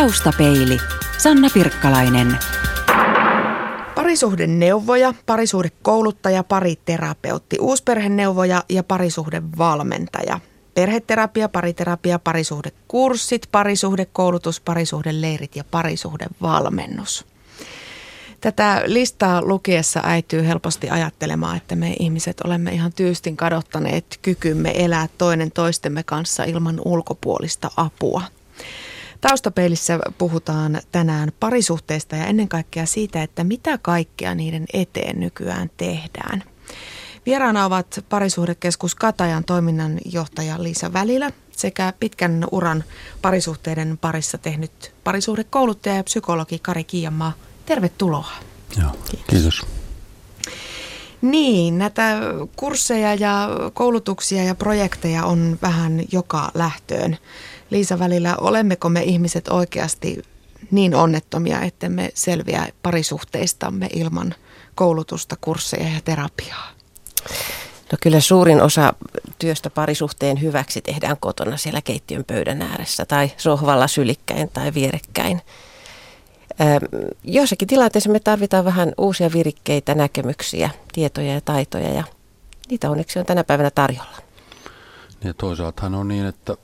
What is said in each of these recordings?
Taustapeili. Sanna Pirkkalainen. Parisuhdeneuvoja, parisuhdekouluttaja, pariterapeutti, uusperheneuvoja ja parisuhdevalmentaja. Perheterapia, pariterapia, parisuhdekurssit, parisuhdekoulutus, parisuhdeleirit ja parisuhdevalmennus. Tätä listaa lukiessa äityy helposti ajattelemaan, että me ihmiset olemme ihan tyystin kadottaneet kykymme elää toinen toistemme kanssa ilman ulkopuolista apua. Taustapeilissä puhutaan tänään parisuhteista ja ennen kaikkea siitä, että mitä kaikkea niiden eteen nykyään tehdään. Vieraana ovat parisuhdekeskus Katajan toiminnanjohtaja Liisa Välilä sekä pitkän uran parisuhteiden parissa tehnyt parisuhdekouluttaja ja psykologi Kari Kiijamaa. Tervetuloa. Joo, kiitos. kiitos. Niin, näitä kursseja ja koulutuksia ja projekteja on vähän joka lähtöön. Liisa välillä, olemmeko me ihmiset oikeasti niin onnettomia, että me selviä parisuhteistamme ilman koulutusta, kursseja ja terapiaa? No kyllä suurin osa työstä parisuhteen hyväksi tehdään kotona siellä keittiön pöydän ääressä tai sohvalla sylikkäin tai vierekkäin. Joissakin tilanteissa me tarvitaan vähän uusia virikkeitä, näkemyksiä, tietoja ja taitoja ja niitä onneksi on tänä päivänä tarjolla. Ja toisaaltahan on niin, että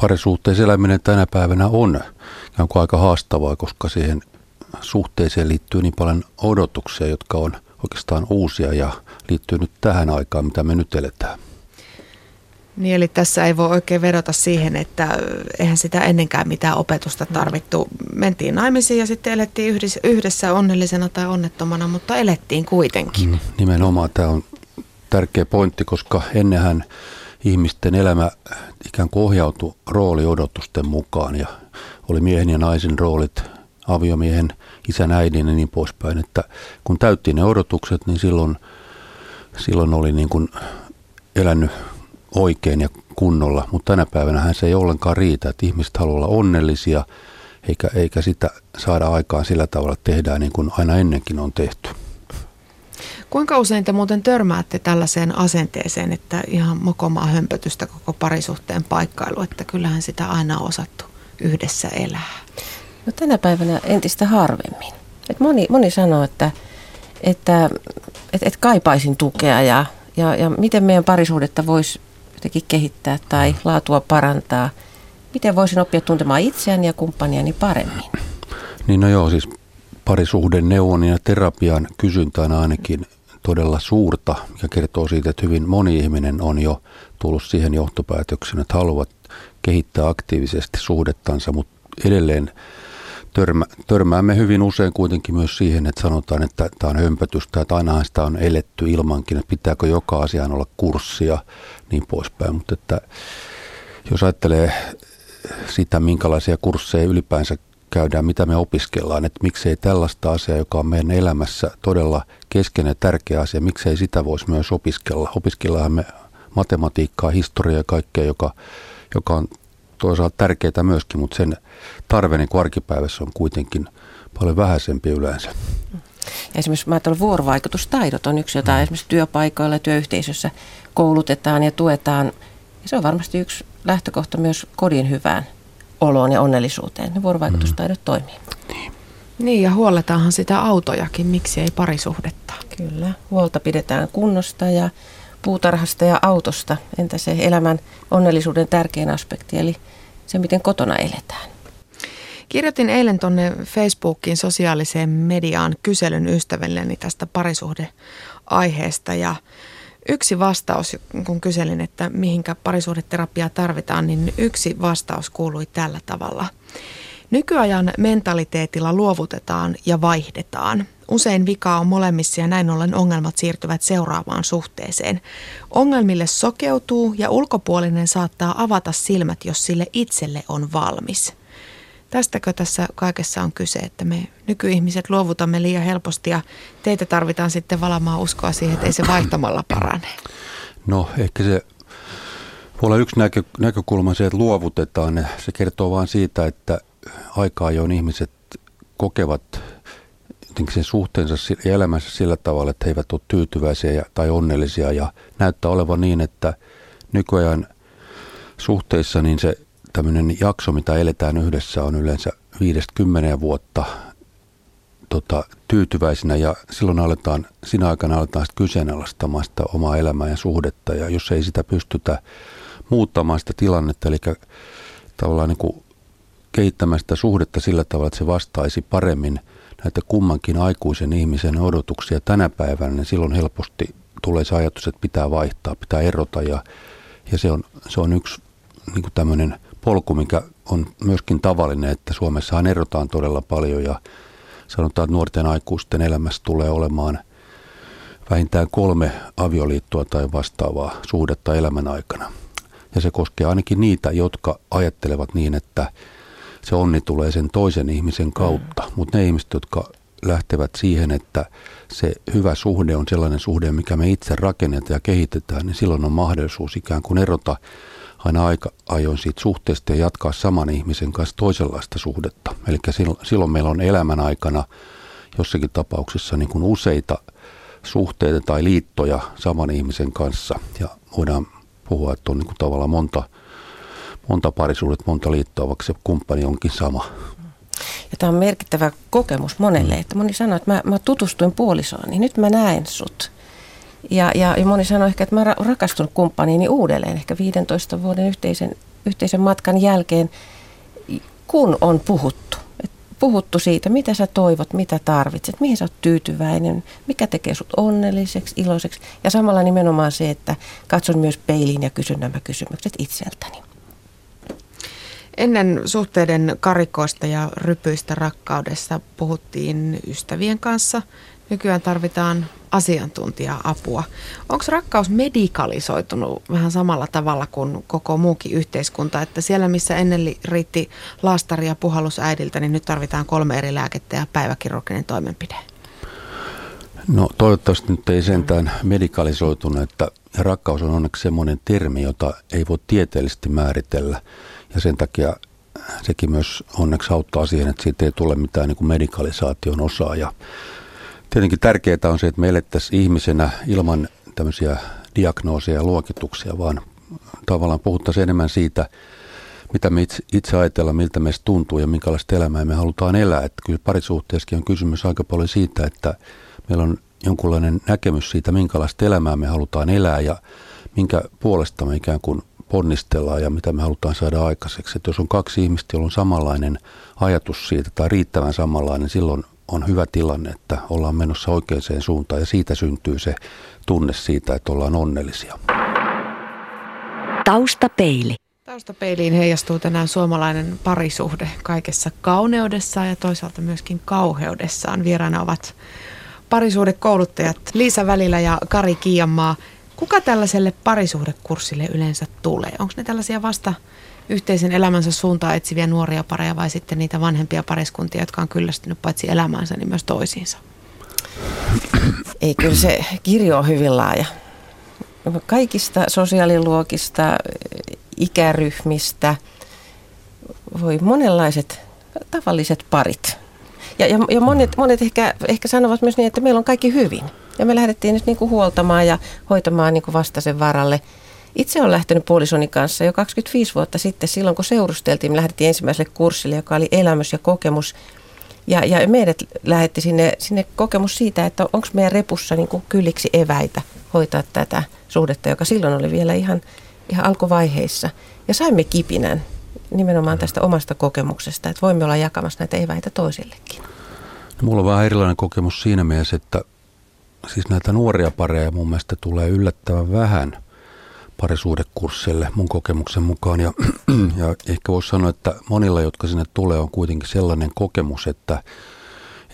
parisuhteessa eläminen tänä päivänä on, on aika haastavaa, koska siihen suhteeseen liittyy niin paljon odotuksia, jotka on oikeastaan uusia ja liittyy nyt tähän aikaan, mitä me nyt eletään. Niin, eli tässä ei voi oikein vedota siihen, että eihän sitä ennenkään mitään opetusta tarvittu. Mentiin naimisiin ja sitten elettiin yhdessä onnellisena tai onnettomana, mutta elettiin kuitenkin. Mm, nimenomaan tämä on tärkeä pointti, koska ennenhän ihmisten elämä ikään kuin ohjautui rooliodotusten mukaan ja oli miehen ja naisen roolit, aviomiehen, isän, äidin ja niin poispäin. Että kun täytti ne odotukset, niin silloin, silloin oli niin kuin elänyt oikein ja kunnolla, mutta tänä päivänä se ei ollenkaan riitä, että ihmiset haluaa olla onnellisia, eikä, eikä sitä saada aikaan sillä tavalla, tehdään niin kuin aina ennenkin on tehty. Kuinka usein te muuten törmäätte tällaiseen asenteeseen, että ihan mokomaa hömpötystä koko parisuhteen paikkailu, että kyllähän sitä aina on osattu yhdessä elää? No tänä päivänä entistä harvemmin. Et moni, moni sanoo, että, että et, et kaipaisin tukea ja, ja, ja miten meidän parisuhdetta voisi jotenkin kehittää tai laatua parantaa. Miten voisin oppia tuntemaan itseäni ja kumppaniani paremmin? Niin no joo, siis parisuhden neuvon ja terapian kysyntä on ainakin todella suurta, ja kertoo siitä, että hyvin moni ihminen on jo tullut siihen johtopäätöksen, että haluavat kehittää aktiivisesti suhdettansa, mutta edelleen törmä, törmäämme hyvin usein kuitenkin myös siihen, että sanotaan, että tämä on hömpötystä, että ainahan sitä on eletty ilmankin, että pitääkö joka asiaan olla kurssia, niin poispäin. Mutta että jos ajattelee sitä, minkälaisia kursseja ylipäänsä käydään, mitä me opiskellaan, että miksei tällaista asiaa, joka on meidän elämässä todella keskeinen ja tärkeä asia, miksei sitä voisi myös opiskella. Opiskellaan me matematiikkaa, historiaa ja kaikkea, joka, joka on toisaalta tärkeää myöskin, mutta sen tarve niin kuin arkipäivässä on kuitenkin paljon vähäisempi yleensä. Ja esimerkiksi mä ajattelen vuorovaikutustaidot on yksi, jota mm. esimerkiksi työpaikoilla ja työyhteisössä koulutetaan ja tuetaan. Ja se on varmasti yksi lähtökohta myös kodin hyvään oloon ja onnellisuuteen. Ne vuorovaikutustaidot mm. toimii. Niin. Niin ja huoletaanhan sitä autojakin, miksi ei parisuhdetta. Kyllä, huolta pidetään kunnosta ja puutarhasta ja autosta. Entä se elämän onnellisuuden tärkein aspekti, eli se miten kotona eletään. Kirjoitin eilen tuonne Facebookiin sosiaaliseen mediaan kyselyn ystävilleni tästä parisuhdeaiheesta ja yksi vastaus, kun kyselin, että mihinkä parisuhdeterapiaa tarvitaan, niin yksi vastaus kuului tällä tavalla. Nykyajan mentaliteetilla luovutetaan ja vaihdetaan. Usein vika on molemmissa ja näin ollen ongelmat siirtyvät seuraavaan suhteeseen. Ongelmille sokeutuu ja ulkopuolinen saattaa avata silmät, jos sille itselle on valmis. Tästäkö tässä kaikessa on kyse, että me nykyihmiset luovutamme liian helposti ja teitä tarvitaan sitten valamaan uskoa siihen, että ei se vaihtamalla parane? No ehkä se voi olla yksi näkö, näkökulma se, että luovutetaan. Se kertoo vain siitä, että aikaa ajoin ihmiset kokevat sen suhteensa ja elämänsä sillä tavalla, että he eivät ole tyytyväisiä tai onnellisia ja näyttää olevan niin, että nykyajan suhteissa niin se tämmöinen jakso, mitä eletään yhdessä, on yleensä viidestä kymmeneen vuotta tota, tyytyväisinä. Ja silloin aletaan, siinä aikana aletaan sitten kyseenalaistamaan sitä omaa elämää ja suhdetta. Ja jos ei sitä pystytä muuttamaan sitä tilannetta, eli tavallaan niin kuin kehittämään sitä suhdetta sillä tavalla, että se vastaisi paremmin näitä kummankin aikuisen ihmisen odotuksia tänä päivänä, niin silloin helposti tulee se ajatus, että pitää vaihtaa, pitää erota. Ja, ja se, on, se on yksi niin kuin tämmöinen polku, mikä on myöskin tavallinen, että Suomessahan erotaan todella paljon ja sanotaan, että nuorten aikuisten elämässä tulee olemaan vähintään kolme avioliittoa tai vastaavaa suhdetta elämän aikana. Ja se koskee ainakin niitä, jotka ajattelevat niin, että se onni tulee sen toisen ihmisen kautta. Mm. Mutta ne ihmiset, jotka lähtevät siihen, että se hyvä suhde on sellainen suhde, mikä me itse rakennetaan ja kehitetään, niin silloin on mahdollisuus ikään kuin erota aina aika ajoin siitä suhteesta ja jatkaa saman ihmisen kanssa toisenlaista suhdetta. Eli silloin, meillä on elämän aikana jossakin tapauksessa niin kuin useita suhteita tai liittoja saman ihmisen kanssa. Ja voidaan puhua, että on niin kuin tavallaan monta, monta parisuudet, monta liittoa, vaikka se kumppani onkin sama. Ja tämä on merkittävä kokemus monelle, mm. että moni sanoo, että mä, mä tutustuin puolisoon, niin nyt mä näen sut. Ja, ja, ja moni sanoo ehkä, että mä rakastun kumppaniini uudelleen, ehkä 15 vuoden yhteisen, yhteisen matkan jälkeen, kun on puhuttu. Et puhuttu siitä, mitä sä toivot, mitä tarvitset, mihin sä oot tyytyväinen, mikä tekee sut onnelliseksi, iloiseksi. Ja samalla nimenomaan se, että katson myös peiliin ja kysyn nämä kysymykset itseltäni. Ennen suhteiden karikoista ja rypyistä rakkaudessa puhuttiin ystävien kanssa. Nykyään tarvitaan asiantuntija-apua. Onko rakkaus medikalisoitunut vähän samalla tavalla kuin koko muukin yhteiskunta, että siellä missä ennen riitti laastari ja puhallus äidiltä, niin nyt tarvitaan kolme eri lääkettä ja päiväkirurginen toimenpide? No toivottavasti nyt ei sentään medikalisoitunut, että rakkaus on onneksi semmoinen termi, jota ei voi tieteellisesti määritellä ja sen takia sekin myös onneksi auttaa siihen, että siitä ei tule mitään niin kuin medikalisaation osaa ja Tietenkin tärkeää on se, että me elettäisiin ihmisenä ilman tämmöisiä diagnooseja ja luokituksia, vaan tavallaan puhuttaisiin enemmän siitä, mitä me itse, itse ajatellaan, miltä meistä tuntuu ja minkälaista elämää me halutaan elää. Että kyllä parisuhteessakin on kysymys aika paljon siitä, että meillä on jonkunlainen näkemys siitä, minkälaista elämää me halutaan elää ja minkä puolesta me ikään kuin ponnistellaan ja mitä me halutaan saada aikaiseksi. Että jos on kaksi ihmistä, joilla on samanlainen ajatus siitä tai riittävän samanlainen, silloin on hyvä tilanne, että ollaan menossa oikeaan suuntaan ja siitä syntyy se tunne siitä, että ollaan onnellisia. Taustapeili. Taustapeiliin heijastuu tänään suomalainen parisuhde kaikessa kauneudessaan ja toisaalta myöskin kauheudessaan. Vieraana ovat parisuhdekouluttajat Liisa Välillä ja Kari Kiianmaa. Kuka tällaiselle parisuhdekurssille yleensä tulee? Onko ne tällaisia vasta yhteisen elämänsä suuntaa etsiviä nuoria pareja vai sitten niitä vanhempia pariskuntia, jotka on kyllästynyt paitsi elämäänsä, niin myös toisiinsa? Ei, kyllä se kirjo on hyvin laaja. Kaikista sosiaaliluokista, ikäryhmistä voi monenlaiset tavalliset parit. Ja, ja, ja monet, monet ehkä, ehkä sanovat myös niin, että meillä on kaikki hyvin. Ja me lähdettiin nyt niin kuin huoltamaan ja hoitamaan niin kuin vastaisen varalle – itse olen lähtenyt puolisoni kanssa jo 25 vuotta sitten, silloin kun seurusteltiin, me lähdettiin ensimmäiselle kurssille, joka oli elämys ja kokemus. Ja, ja meidät lähetti sinne, sinne kokemus siitä, että onko meidän repussa niin kuin kylliksi eväitä hoitaa tätä suhdetta, joka silloin oli vielä ihan, ihan alkuvaiheissa. Ja saimme kipinän nimenomaan tästä omasta kokemuksesta, että voimme olla jakamassa näitä eväitä toisillekin. No, mulla on vähän erilainen kokemus siinä mielessä, että siis näitä nuoria pareja mun mielestä tulee yllättävän vähän – parisuudekursseille mun kokemuksen mukaan. Ja, ja ehkä voisi sanoa, että monilla, jotka sinne tulee, on kuitenkin sellainen kokemus, että,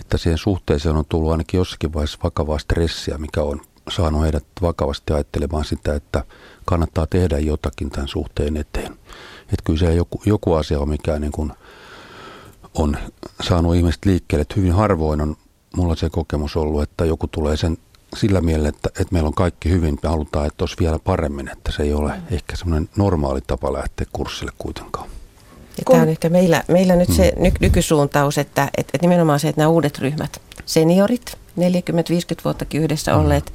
että siihen suhteeseen on tullut ainakin jossakin vaiheessa vakavaa stressiä, mikä on saanut heidät vakavasti ajattelemaan sitä, että kannattaa tehdä jotakin tämän suhteen eteen. Että kyllä se joku, joku asia on, mikä niin kuin on saanut ihmiset liikkeelle. Että hyvin harvoin on mulla se kokemus ollut, että joku tulee sen sillä mielellä, että, että meillä on kaikki hyvin, me halutaan, että olisi vielä paremmin, että se ei ole mm. ehkä semmoinen normaali tapa lähteä kurssille kuitenkaan. Ja tämä on ehkä meillä, meillä nyt se mm. ny, nykysuuntaus, että, että, että nimenomaan se, että nämä uudet ryhmät, seniorit, 40-50 vuottakin yhdessä mm. olleet,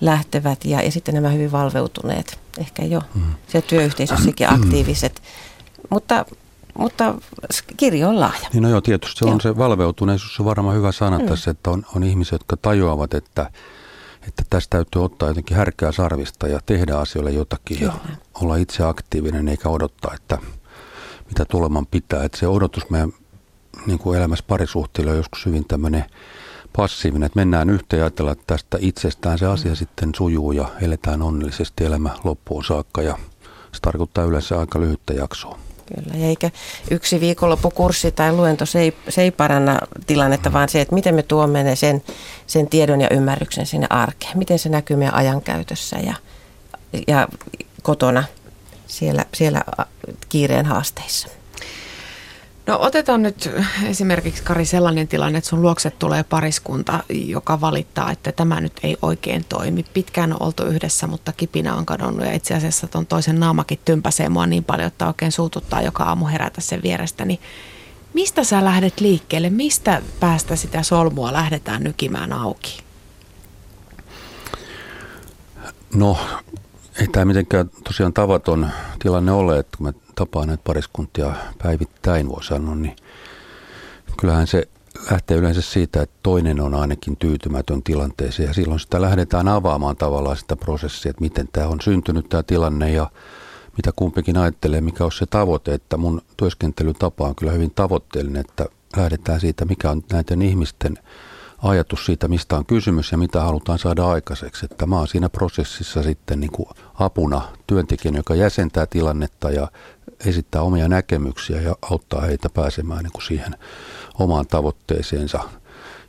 lähtevät ja, ja sitten nämä hyvin valveutuneet, ehkä jo mm. se työyhteisössäkin aktiiviset. Mutta mutta kirjo on lahja. Niin no joo, tietysti se joo. on se valveutuneisuus, on varmaan hyvä sana mm. tässä, että on, on ihmisiä, jotka tajuavat, että, että tästä täytyy ottaa jotenkin härkää sarvista ja tehdä asioille jotakin Kyllä. ja olla itse aktiivinen eikä odottaa, että mitä tuleman pitää. Että se odotus meidän niin kuin elämässä parisuhteilla on joskus hyvin tämmöinen passiivinen, että mennään yhteen ja ajatellaan, että tästä itsestään se asia mm. sitten sujuu ja eletään onnellisesti elämä loppuun saakka ja se tarkoittaa yleensä aika lyhyttä jaksoa. Kyllä, eikä yksi viikonloppukurssi tai luento, se ei, se ei paranna tilannetta, vaan se, että miten me tuomme sen, sen tiedon ja ymmärryksen sinne arkeen. Miten se näkyy meidän ajankäytössä ja, ja kotona siellä, siellä kiireen haasteissa. No otetaan nyt esimerkiksi Kari sellainen tilanne, että sun luokse tulee pariskunta, joka valittaa, että tämä nyt ei oikein toimi. Pitkään on oltu yhdessä, mutta kipinä on kadonnut ja itse asiassa ton toisen naamakin tympäsee mua niin paljon, että oikein suututtaa joka aamu herätä sen vierestä. Niin mistä sä lähdet liikkeelle? Mistä päästä sitä solmua lähdetään nykimään auki? No ei tämä mitenkään tosiaan tavaton tilanne ole, että kun mä tapaan näitä pariskuntia päivittäin, voi sanoa, niin kyllähän se lähtee yleensä siitä, että toinen on ainakin tyytymätön tilanteeseen. Ja silloin sitä lähdetään avaamaan tavallaan sitä prosessia, että miten tämä on syntynyt tämä tilanne ja mitä kumpikin ajattelee, mikä on se tavoite, että mun työskentelytapa on kyllä hyvin tavoitteellinen, että lähdetään siitä, mikä on näiden ihmisten ajatus siitä, mistä on kysymys ja mitä halutaan saada aikaiseksi. Että mä oon siinä prosessissa sitten niin kuin apuna työntekijän, joka jäsentää tilannetta ja esittää omia näkemyksiä ja auttaa heitä pääsemään niin kuin siihen omaan tavoitteeseensa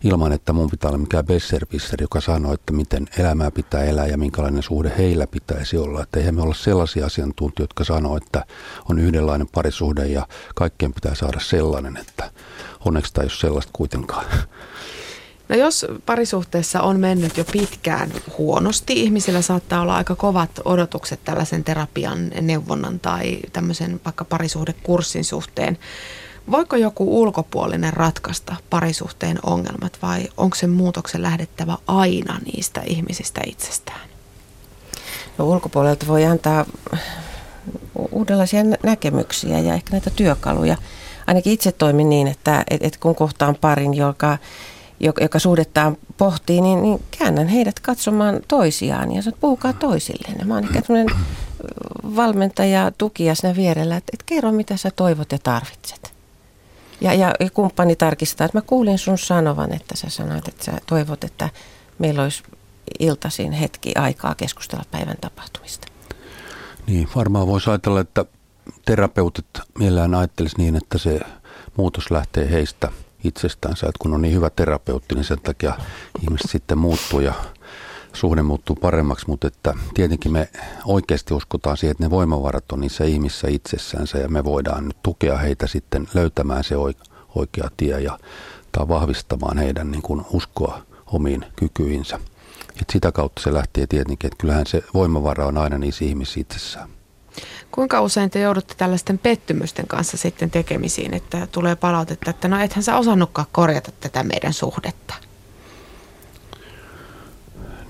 ilman, että mun pitää olla mikään besservisser, joka sanoo, että miten elämää pitää elää ja minkälainen suhde heillä pitäisi olla. Että eihän me olla sellaisia asiantuntijoita, jotka sanoo, että on yhdenlainen parisuhde ja kaikkien pitää saada sellainen, että onneksi tämä ei ole sellaista kuitenkaan. No jos parisuhteessa on mennyt jo pitkään huonosti, ihmisillä saattaa olla aika kovat odotukset tällaisen terapian, neuvonnan tai tämmöisen vaikka parisuhdekurssin suhteen. Voiko joku ulkopuolinen ratkaista parisuhteen ongelmat vai onko se muutoksen lähdettävä aina niistä ihmisistä itsestään? No ulkopuolelta voi antaa uudenlaisia näkemyksiä ja ehkä näitä työkaluja. Ainakin itse toimin niin, että, että kun kohtaan parin, joka joka suhdettaan pohtii, niin, niin käännän heidät katsomaan toisiaan ja sanon, että puhukaa toisilleen. Mä oon ehkä sellainen valmentaja, tukija siinä vierellä, että, että kerro mitä sä toivot ja tarvitset. Ja, ja, ja kumppani tarkistaa, että mä kuulin sun sanovan, että sä sanoit, että sä toivot, että meillä olisi iltaisin hetki aikaa keskustella päivän tapahtumista. Niin, varmaan voisi ajatella, että terapeutit mielellään ajattelisi niin, että se muutos lähtee heistä – itsestänsä, että kun on niin hyvä terapeutti, niin sen takia ihmiset sitten muuttuu ja suhde muuttuu paremmaksi, mutta että tietenkin me oikeasti uskotaan siihen, että ne voimavarat on niissä ihmissä itsessänsä ja me voidaan nyt tukea heitä sitten löytämään se oikea tie ja tai vahvistamaan heidän niin kuin uskoa omiin kykyihinsä. Et sitä kautta se lähtee tietenkin, että kyllähän se voimavara on aina niissä ihmisissä itsessään. Kuinka usein te joudutte tällaisten pettymysten kanssa sitten tekemisiin, että tulee palautetta, että no ethän sä osannutkaan korjata tätä meidän suhdetta?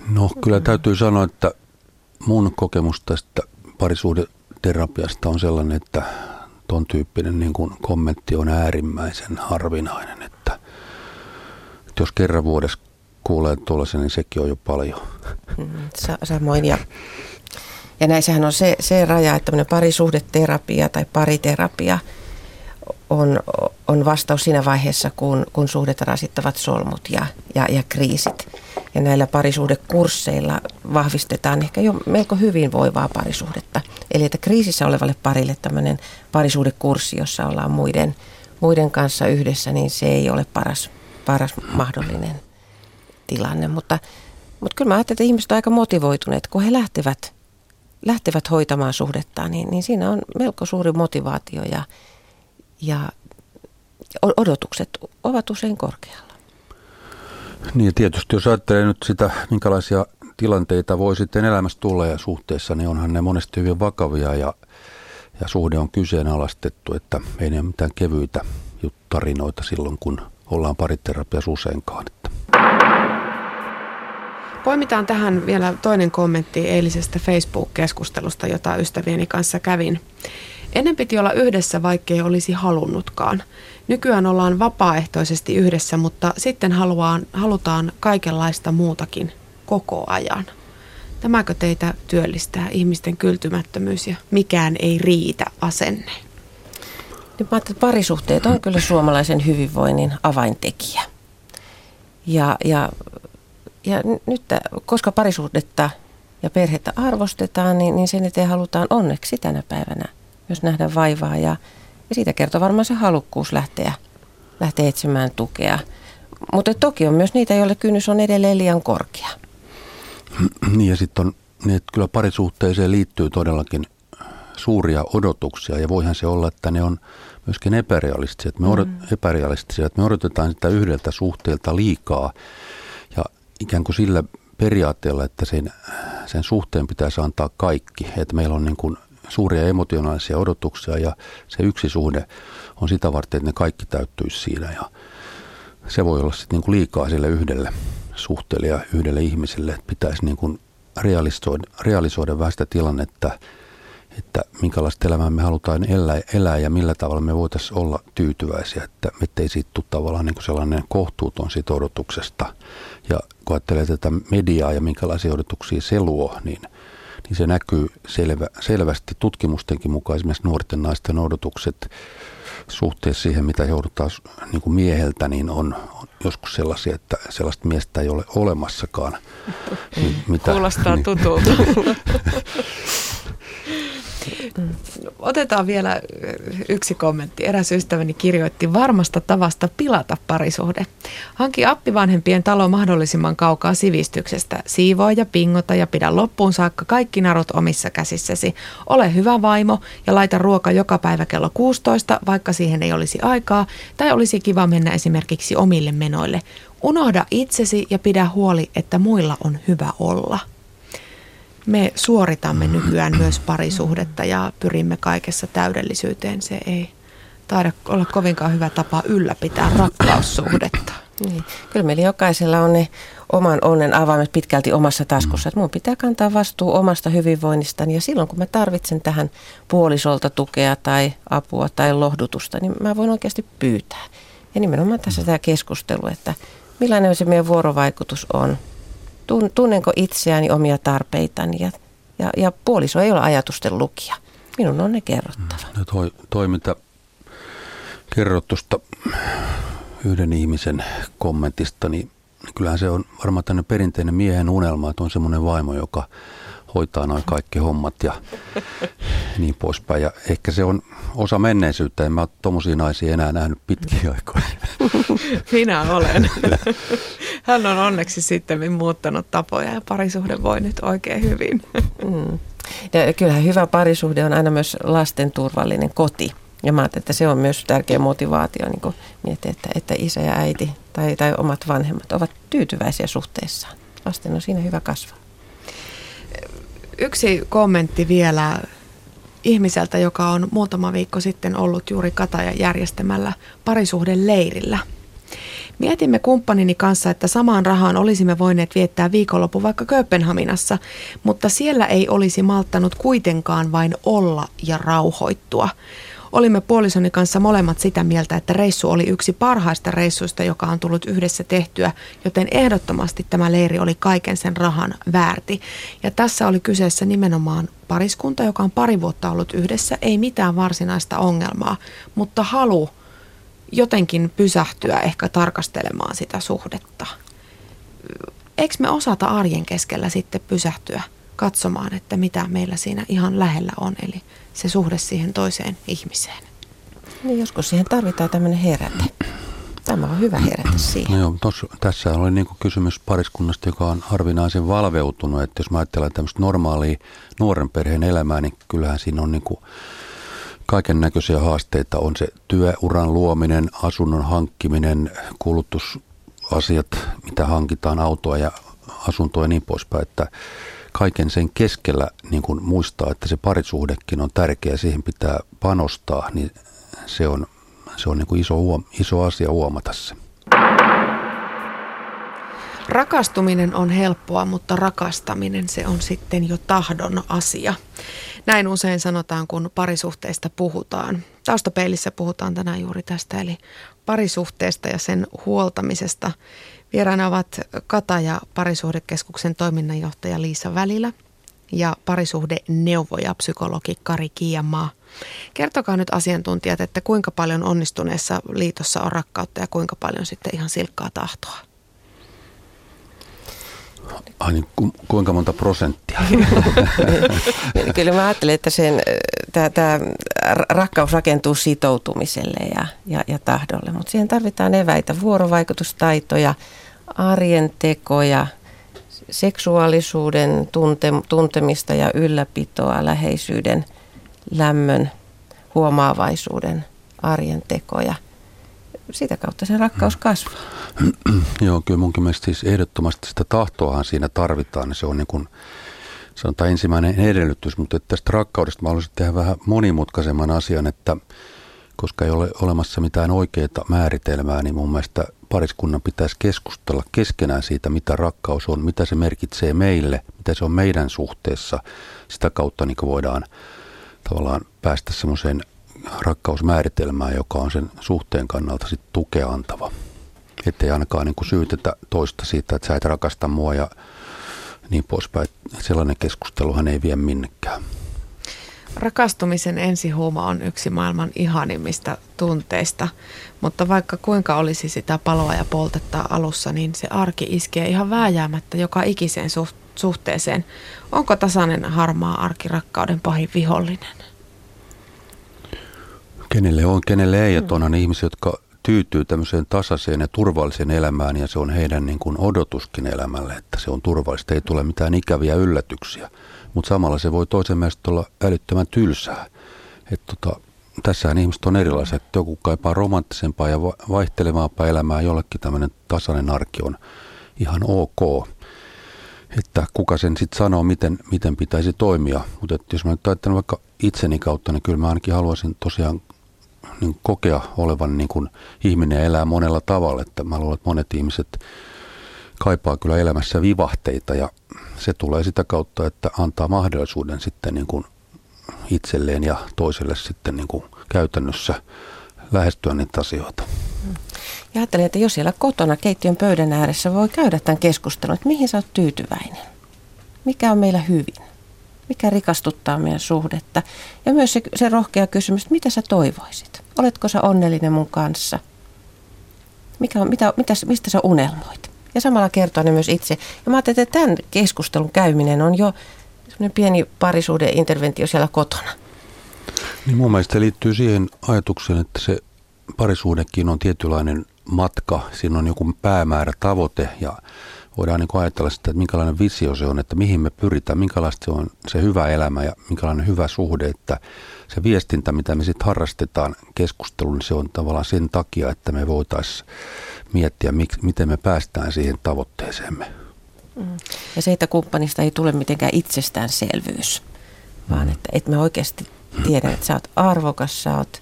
No kyllä täytyy sanoa, että mun kokemus tästä parisuhdeterapiasta on sellainen, että ton tyyppinen niin kuin kommentti on äärimmäisen harvinainen, että, että jos kerran vuodessa kuulee tuollaisen, niin sekin on jo paljon. Mm, samoin ja ja näissähän on se, se raja, että tämmöinen parisuhdeterapia tai pariterapia on, on vastaus siinä vaiheessa, kun, kun suhdet rasittavat solmut ja, ja, ja kriisit. Ja näillä parisuhdekursseilla vahvistetaan ehkä jo melko hyvinvoivaa parisuhdetta. Eli että kriisissä olevalle parille tämmöinen parisuhdekurssi, jossa ollaan muiden, muiden kanssa yhdessä, niin se ei ole paras, paras mahdollinen tilanne. Mutta, mutta kyllä mä ajattelen, että ihmiset ovat aika motivoituneet, kun he lähtevät lähtevät hoitamaan suhdettaan, niin, niin siinä on melko suuri motivaatio ja, ja odotukset ovat usein korkealla. Niin tietysti jos ajattelee nyt sitä, minkälaisia tilanteita voi sitten elämässä tulla ja suhteessa, niin onhan ne monesti hyvin vakavia ja, ja suhde on kyseenalaistettu, että ei ne ole mitään kevyitä tarinoita silloin, kun ollaan pariterapiassa useinkaan. Että. Poimitaan tähän vielä toinen kommentti eilisestä Facebook-keskustelusta, jota ystävieni kanssa kävin. Ennen piti olla yhdessä, vaikkei olisi halunnutkaan. Nykyään ollaan vapaaehtoisesti yhdessä, mutta sitten haluaan, halutaan kaikenlaista muutakin koko ajan. Tämäkö teitä työllistää ihmisten kyltymättömyys ja mikään ei riitä asenne? Nyt mä että parisuhteet on kyllä suomalaisen hyvinvoinnin avaintekijä. Ja, ja, ja nyt, koska parisuhdetta ja perhettä arvostetaan, niin, niin sen eteen halutaan onneksi tänä päivänä myös nähdä vaivaa. Ja, ja siitä kertoo varmaan se halukkuus lähteä, lähteä etsimään tukea. Mutta toki on myös niitä, joille kynnys on edelleen liian korkea. Niin ja sitten on niin, että kyllä parisuhteeseen liittyy todellakin suuria odotuksia ja voihan se olla, että ne on myöskin epärealistisia. Että me, odot, mm. epärealistisia, että me odotetaan sitä yhdeltä suhteelta liikaa ikään kuin sillä periaatteella, että sen, sen suhteen pitäisi antaa kaikki. Että meillä on niin kuin suuria emotionaalisia odotuksia ja se yksi suhde on sitä varten, että ne kaikki täyttyisi siinä ja se voi olla sitten niin kuin liikaa sille yhdelle suhteelle ja yhdelle ihmiselle, että pitäisi niin kuin realisoida, realisoida vähän sitä tilannetta, että minkälaista elämää me halutaan elää, elää ja millä tavalla me voitaisiin olla tyytyväisiä, että ettei siitä tule tavallaan niin kuin sellainen kohtuuton siitä odotuksesta. Ja kun ajattelee tätä mediaa ja minkälaisia odotuksia se luo, niin, niin se näkyy selvä, selvästi tutkimustenkin mukaan esimerkiksi nuorten naisten odotukset suhteessa siihen, mitä joudutaan niin kuin mieheltä, niin on, on joskus sellaisia, että sellaista miestä ei ole olemassakaan. Niin, mitä, Kuulostaa niin, tutulta. Otetaan vielä yksi kommentti. Eräs ystäväni kirjoitti varmasta tavasta pilata parisuhde. Hanki appi vanhempien talo mahdollisimman kaukaa sivistyksestä. Siivoa ja pingota ja pidä loppuun saakka kaikki narut omissa käsissäsi. Ole hyvä vaimo ja laita ruoka joka päivä kello 16, vaikka siihen ei olisi aikaa, tai olisi kiva mennä esimerkiksi omille menoille. Unohda itsesi ja pidä huoli, että muilla on hyvä olla me suoritamme nykyään myös parisuhdetta ja pyrimme kaikessa täydellisyyteen. Se ei taida olla kovinkaan hyvä tapa ylläpitää rakkaussuhdetta. Niin. Kyllä meillä jokaisella on ne oman onnen avaimet pitkälti omassa taskussa. Että mun pitää kantaa vastuu omasta hyvinvoinnistani ja silloin kun mä tarvitsen tähän puolisolta tukea tai apua tai lohdutusta, niin mä voin oikeasti pyytää. Ja nimenomaan tässä tämä keskustelu, että millainen se meidän vuorovaikutus on tunnenko itseäni, omia tarpeitani ja, ja, ja puoliso ei ole ajatusten lukija. Minun on ne kerrottava. No toi, toi mitä kerrot tuosta yhden ihmisen kommentista, niin kyllähän se on varmaan tämmöinen perinteinen miehen unelma, että on semmoinen vaimo, joka hoitaa noin kaikki hommat ja niin poispäin. Ja ehkä se on osa menneisyyttä. En mä ole tuommoisia naisia enää nähnyt pitkiä aikoja. Minä olen. Hän on onneksi sitten muuttanut tapoja ja parisuhde voi nyt oikein hyvin. Mm. Ja kyllähän hyvä parisuhde on aina myös lasten turvallinen koti. Ja mä että se on myös tärkeä motivaatio niin miettiä, että, että isä ja äiti tai, tai omat vanhemmat ovat tyytyväisiä suhteessaan. Lasten on siinä hyvä kasvaa. Yksi kommentti vielä ihmiseltä, joka on muutama viikko sitten ollut juuri Katajan järjestämällä parisuhdeleirillä. Mietimme kumppanini kanssa, että samaan rahaan olisimme voineet viettää viikonloppu vaikka Kööpenhaminassa, mutta siellä ei olisi malttanut kuitenkaan vain olla ja rauhoittua. Olimme puolisoni kanssa molemmat sitä mieltä, että reissu oli yksi parhaista reissuista, joka on tullut yhdessä tehtyä, joten ehdottomasti tämä leiri oli kaiken sen rahan väärti. Ja tässä oli kyseessä nimenomaan pariskunta, joka on pari vuotta ollut yhdessä, ei mitään varsinaista ongelmaa, mutta halu jotenkin pysähtyä ehkä tarkastelemaan sitä suhdetta. Eikö me osata arjen keskellä sitten pysähtyä katsomaan, että mitä meillä siinä ihan lähellä on, eli se suhde siihen toiseen ihmiseen. Niin joskus siihen tarvitaan tämmöinen heräte. Tämä on hyvä herätä siihen. No joo, tos, tässä oli niin kysymys pariskunnasta, joka on harvinaisen valveutunut. Että jos mä ajattelen tämmöistä normaalia nuoren perheen elämää, niin kyllähän siinä on niin kuin kaiken näköisiä haasteita. On se työuran luominen, asunnon hankkiminen, kulutusasiat, mitä hankitaan, autoa ja asuntoa ja niin poispäin. Että kaiken sen keskellä niin kun muistaa, että se parisuhdekin on tärkeä, siihen pitää panostaa, niin se on, se on niin kuin iso, iso asia huomata se. Rakastuminen on helppoa, mutta rakastaminen se on sitten jo tahdon asia. Näin usein sanotaan, kun parisuhteista puhutaan. Taustapeilissä puhutaan tänään juuri tästä, eli parisuhteesta ja sen huoltamisesta. Vieraana ovat Kata ja parisuhdekeskuksen toiminnanjohtaja Liisa Välillä ja parisuhdeneuvoja psykologi Kari Kiiamaa. Kertokaa nyt asiantuntijat, että kuinka paljon onnistuneessa liitossa on rakkautta ja kuinka paljon sitten ihan silkkaa tahtoa. Ai niin, ku, kuinka monta prosenttia? Kyllä mä ajattelen, että sen, tämä rakkaus rakentuu sitoutumiselle ja, ja, ja tahdolle, mutta siihen tarvitaan eväitä, vuorovaikutustaitoja, arjen tekoja, seksuaalisuuden tunte, tuntemista ja ylläpitoa, läheisyyden, lämmön, huomaavaisuuden, arjen tekoja. Sitä kautta se rakkaus kasvaa. Joo, kyllä munkin mielestä siis ehdottomasti sitä tahtoahan siinä tarvitaan. Se on niin kuin, sanotaan ensimmäinen edellytys, mutta tästä rakkaudesta mä haluaisin tehdä vähän monimutkaisemman asian, että koska ei ole olemassa mitään oikeaa määritelmää, niin mun mielestä pariskunnan pitäisi keskustella keskenään siitä, mitä rakkaus on, mitä se merkitsee meille, mitä se on meidän suhteessa. Sitä kautta niin voidaan tavallaan päästä semmoiseen rakkausmääritelmään, joka on sen suhteen kannalta sit tukea antava. Että ei ainakaan niin kuin syytetä toista siitä, että sä et rakasta mua ja niin poispäin. Sellainen keskusteluhan ei vie minnekään. Rakastumisen ensihuuma on yksi maailman ihanimmista tunteista, mutta vaikka kuinka olisi sitä paloa ja poltetta alussa, niin se arki iskee ihan vääjäämättä joka ikiseen suhteeseen. Onko tasainen harmaa arki rakkauden pahin vihollinen? Kenelle on, kenelle ei. Että onhan ihmisiä, jotka tyytyy tämmöiseen tasaiseen ja turvalliseen elämään ja se on heidän niin kuin odotuskin elämälle, että se on turvallista, ei tule mitään ikäviä yllätyksiä. Mutta samalla se voi toisen mielestä olla älyttömän tylsää. että tota, tässähän ihmiset on erilaiset. Että joku kaipaa romanttisempaa ja vaihtelevaampaa elämää, jollekin tämmöinen tasainen arki on ihan ok. Että kuka sen sitten sanoo, miten, miten pitäisi toimia. Mutta jos mä nyt ajattelen vaikka itseni kautta, niin kyllä mä ainakin haluaisin tosiaan niin kokea olevan niin kuin ihminen elää monella tavalla. Että mä luulen, että monet ihmiset kaipaa kyllä elämässä vivahteita ja se tulee sitä kautta, että antaa mahdollisuuden sitten niin kuin itselleen ja toiselle sitten niin kuin käytännössä lähestyä niitä asioita. Ja ajattelin, että jos siellä kotona keittiön pöydän ääressä voi käydä tämän keskustelun, että mihin sä oot tyytyväinen? Mikä on meillä hyvin? Mikä rikastuttaa meidän suhdetta? Ja myös se, se rohkea kysymys, että mitä sä toivoisit? Oletko sä onnellinen mun kanssa? Mikä mitä, mitä, mistä sä unelmoit? Ja samalla kertoa ne myös itse. Ja mä ajattelin, että tämän keskustelun käyminen on jo semmoinen pieni parisuuden interventio siellä kotona. Niin mun mielestä liittyy siihen ajatukseen, että se parisuudekin on tietynlainen matka. Siinä on joku päämäärä, tavoite ja voidaan niin ajatella sitä, että minkälainen visio se on, että mihin me pyritään, minkälaista se on se hyvä elämä ja minkälainen hyvä suhde, että se viestintä, mitä me sitten harrastetaan keskustelun, niin se on tavallaan sen takia, että me voitaisiin miettiä, miten me päästään siihen tavoitteeseemme. Mm. Ja se, että kumppanista ei tule mitenkään itsestäänselvyys, vaan että, että me oikeasti tiedän, että sä oot arvokas, sä oot,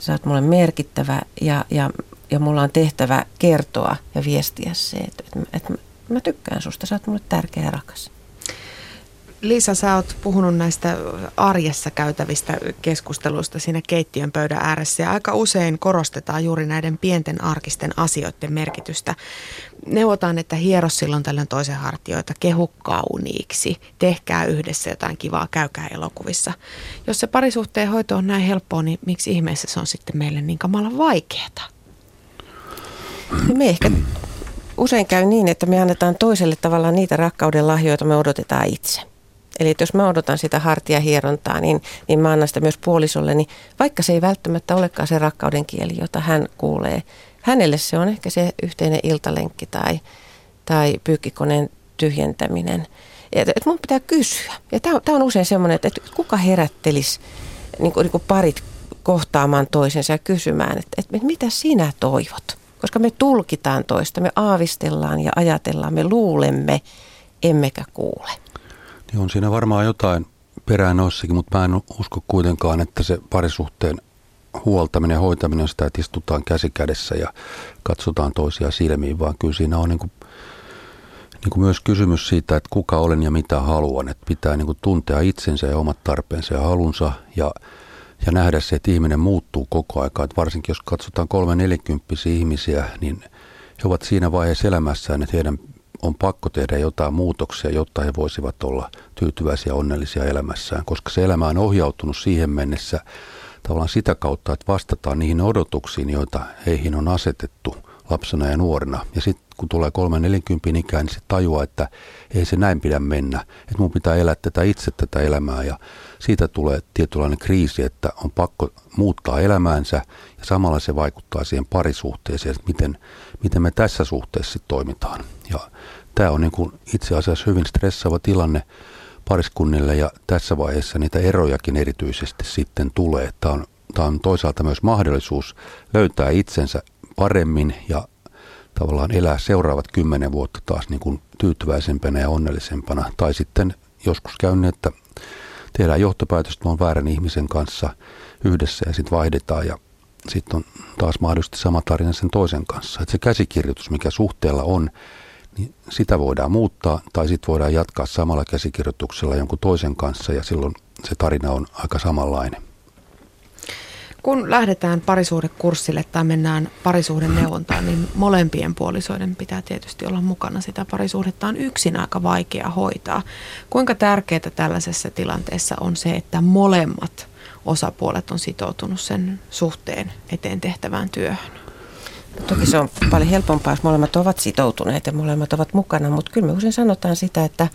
sä oot mulle merkittävä ja, ja, ja mulla on tehtävä kertoa ja viestiä se, että, että, että mä tykkään susta, sä oot mulle tärkeä ja rakas. Liisa, sä oot puhunut näistä arjessa käytävistä keskusteluista siinä keittiön pöydän ääressä ja aika usein korostetaan juuri näiden pienten arkisten asioiden merkitystä. Neuvotaan, että hiero silloin tällöin toisen hartioita, kehu kauniiksi, tehkää yhdessä jotain kivaa, käykää elokuvissa. Jos se parisuhteen hoito on näin helppoa, niin miksi ihmeessä se on sitten meille niin kamalan vaikeaa? Me ehkä usein käy niin, että me annetaan toiselle tavallaan niitä rakkauden lahjoita me odotetaan itse. Eli jos mä odotan sitä hartiahierontaa, niin, niin mä annan sitä myös puolisolle, niin vaikka se ei välttämättä olekaan se rakkauden kieli, jota hän kuulee. Hänelle se on ehkä se yhteinen iltalenkki tai, tai pyykkikoneen tyhjentäminen. Et, et mun pitää kysyä. Ja tämä on usein semmoinen, että, että kuka herättelisi niin kuin, niin kuin parit kohtaamaan toisensa ja kysymään, että, että mitä sinä toivot? Koska me tulkitaan toista, me aavistellaan ja ajatellaan, me luulemme, emmekä kuule. Niin on siinä varmaan jotain perään noissakin, mutta mä en usko kuitenkaan, että se parisuhteen huoltaminen ja hoitaminen on sitä, että istutaan käsi kädessä ja katsotaan toisia silmiin, vaan kyllä siinä on niin kuin, niin kuin myös kysymys siitä, että kuka olen ja mitä haluan. Että pitää niin kuin tuntea itsensä ja omat tarpeensa ja halunsa ja, ja nähdä se, että ihminen muuttuu koko. Että varsinkin jos katsotaan kolme nelikymppisiä ihmisiä, niin he ovat siinä vaiheessa elämässään, että heidän on pakko tehdä jotain muutoksia, jotta he voisivat olla tyytyväisiä ja onnellisia elämässään, koska se elämä on ohjautunut siihen mennessä tavallaan sitä kautta, että vastataan niihin odotuksiin, joita heihin on asetettu lapsena ja nuorena. Ja sitten kun tulee kolme nelinkympin ikään, niin se tajuaa, että ei se näin pidä mennä. Että mun pitää elää tätä itse tätä elämää ja siitä tulee tietynlainen kriisi, että on pakko muuttaa elämäänsä ja samalla se vaikuttaa siihen parisuhteeseen, että miten, miten me tässä suhteessa toimitaan. Ja tämä on niin kuin itse asiassa hyvin stressaava tilanne pariskunnille ja tässä vaiheessa niitä erojakin erityisesti sitten tulee. Tämä on, tämä on toisaalta myös mahdollisuus löytää itsensä paremmin ja tavallaan elää seuraavat kymmenen vuotta taas niin kuin tyytyväisempänä ja onnellisempana. Tai sitten joskus käy niin, että tehdään johtopäätöstä, että on väärän ihmisen kanssa yhdessä ja sitten vaihdetaan ja sitten on taas mahdollisesti sama tarina sen toisen kanssa. Että se käsikirjoitus, mikä suhteella on, niin sitä voidaan muuttaa tai sitten voidaan jatkaa samalla käsikirjoituksella jonkun toisen kanssa ja silloin se tarina on aika samanlainen. Kun lähdetään parisuhdekurssille tai mennään parisuhden neuvontaan, niin molempien puolisoiden pitää tietysti olla mukana. Sitä parisuhdetta on yksin aika vaikea hoitaa. Kuinka tärkeää tällaisessa tilanteessa on se, että molemmat osapuolet on sitoutunut sen suhteen eteen tehtävään työhön? Toki se on paljon helpompaa, jos molemmat ovat sitoutuneet ja molemmat ovat mukana, mutta kyllä me usein sanotaan sitä, että,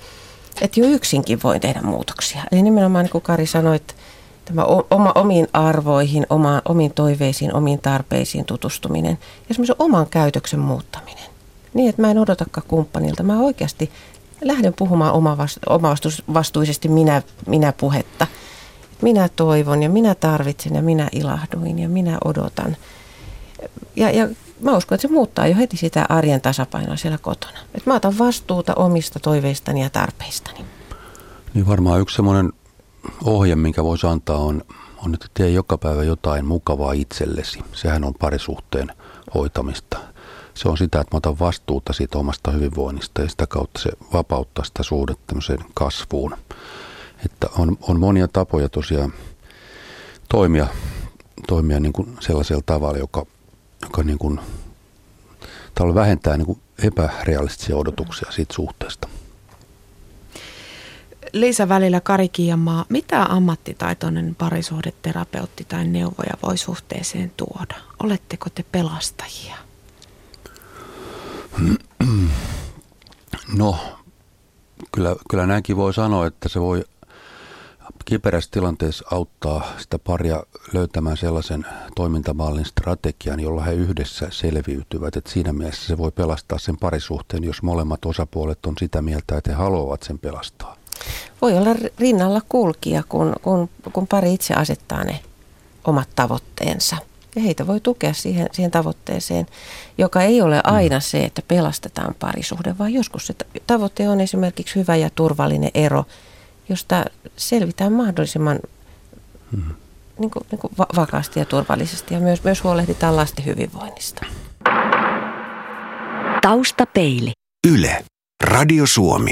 että jo yksinkin voi tehdä muutoksia. Eli nimenomaan niin kuin Kari sanoi, että tämä oma, omiin arvoihin, oma, omiin toiveisiin, omiin tarpeisiin tutustuminen ja semmoisen oman käytöksen muuttaminen. Niin, että mä en odotakaan kumppanilta. Mä oikeasti lähden puhumaan omavastuisesti minä, minä puhetta. Minä toivon ja minä tarvitsen ja minä ilahduin ja minä odotan. Ja, ja mä uskon, että se muuttaa jo heti sitä arjen tasapainoa siellä kotona. Että mä otan vastuuta omista toiveistani ja tarpeistani. Niin varmaan yksi semmoinen ohje, minkä voisi antaa, on, on, että tee joka päivä jotain mukavaa itsellesi. Sehän on parisuhteen hoitamista. Se on sitä, että mä otan vastuuta siitä omasta hyvinvoinnista ja sitä kautta se vapauttaa sitä suhdetta kasvuun. Että on, on monia tapoja tosiaan toimia, toimia niin kuin sellaisella tavalla, joka, joka niin kuin, vähentää niin kuin epärealistisia odotuksia siitä suhteesta. Liisa välillä Kari Kiamaa, mitä ammattitaitoinen parisuhdeterapeutti tai neuvoja voi suhteeseen tuoda? Oletteko te pelastajia? No, kyllä, kyllä näinkin voi sanoa, että se voi kiperässä tilanteessa auttaa sitä paria löytämään sellaisen toimintamallin strategian, jolla he yhdessä selviytyvät. Et siinä mielessä se voi pelastaa sen parisuhteen, jos molemmat osapuolet on sitä mieltä, että he haluavat sen pelastaa. Voi olla rinnalla kulkija, kun, kun, kun pari itse asettaa ne omat tavoitteensa. Ja heitä voi tukea siihen, siihen tavoitteeseen, joka ei ole aina mm. se, että pelastetaan parisuhde, vaan joskus se tavoite on esimerkiksi hyvä ja turvallinen ero, josta selvitään mahdollisimman mm. niin kuin, niin kuin vakaasti ja turvallisesti ja myös, myös huolehditaan lasten hyvinvoinnista. Taustapeili. Yle. Radio Suomi.